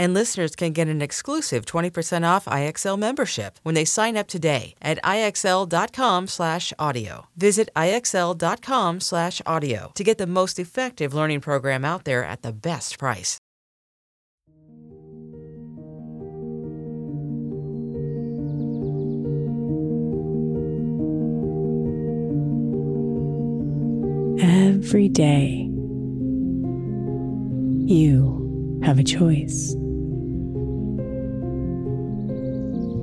And listeners can get an exclusive 20% off IXL membership when they sign up today at IXL.com slash audio. Visit IXL.com slash audio to get the most effective learning program out there at the best price. Every day, you have a choice.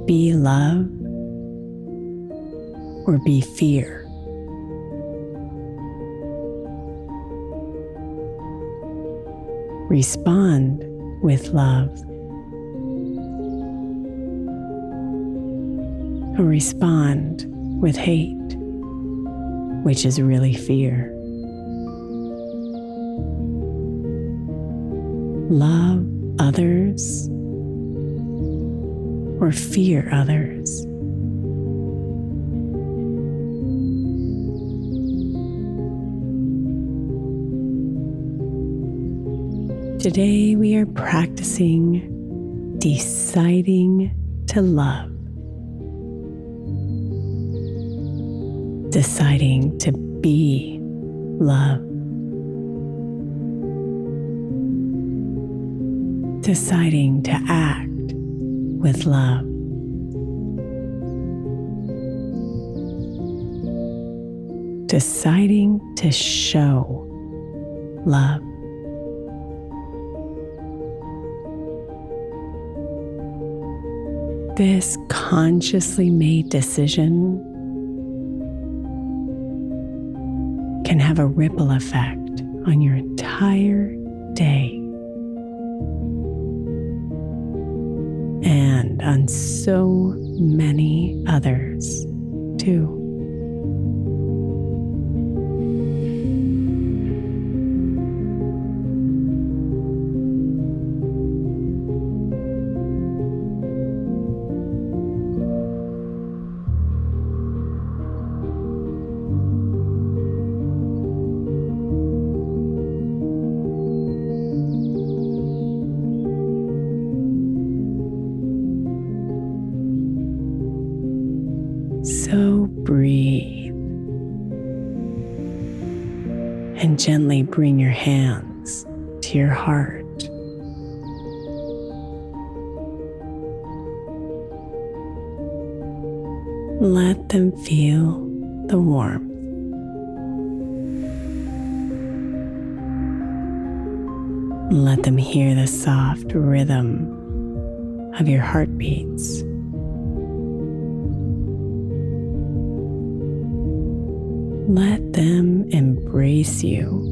Be love or be fear. Respond with love or respond with hate, which is really fear. Love others or fear others. Today we are practicing deciding to love, deciding to be love, deciding to act with love. Deciding to show love. This consciously made decision can have a ripple effect on your entire day and on so many others too. Gently bring your hands to your heart. Let them feel the warmth. Let them hear the soft rhythm of your heartbeats. Let them embrace you.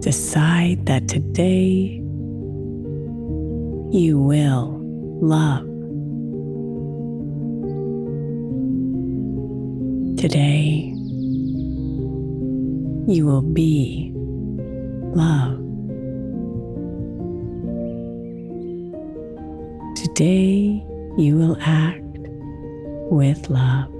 Decide that today you will love. Today you will be love. Today you will act with love.